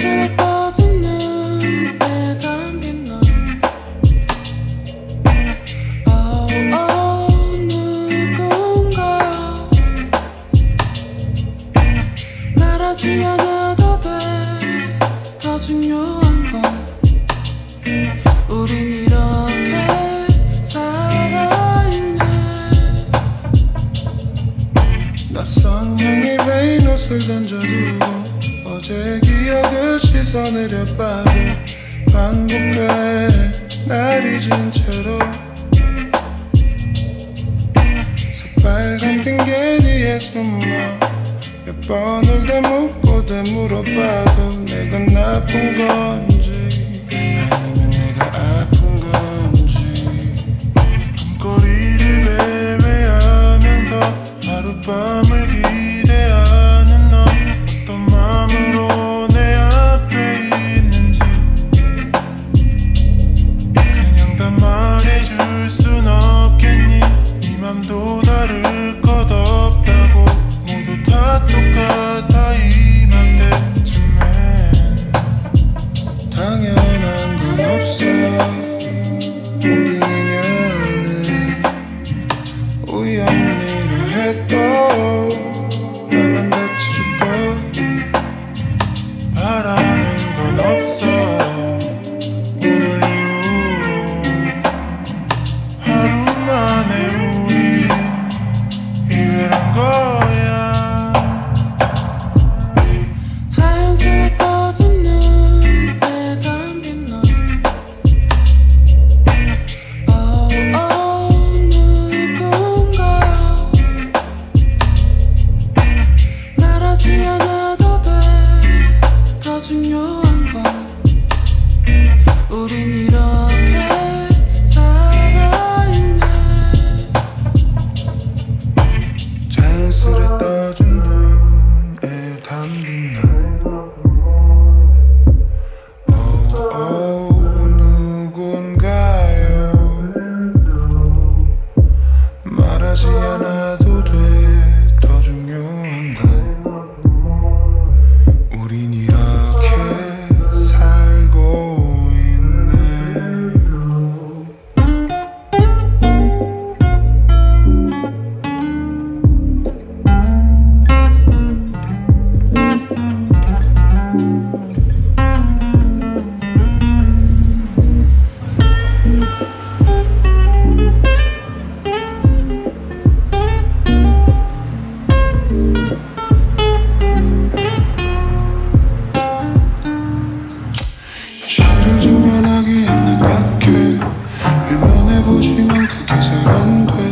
멈추 떠진 눈에 담긴 너 oh, oh, 누군가 말하지 더 중요한 건 우린 이렇게 살아있네. 낯선 향이 베인 옷을 던져두고 어제 기억을 씻어내려 빠져 반복해 날이 진 채로 새빨간 핑계니에 숨어 몇 번을 다 묻고 다 물어봐도 내가 나쁜 건 Escuchen aunque quieran ver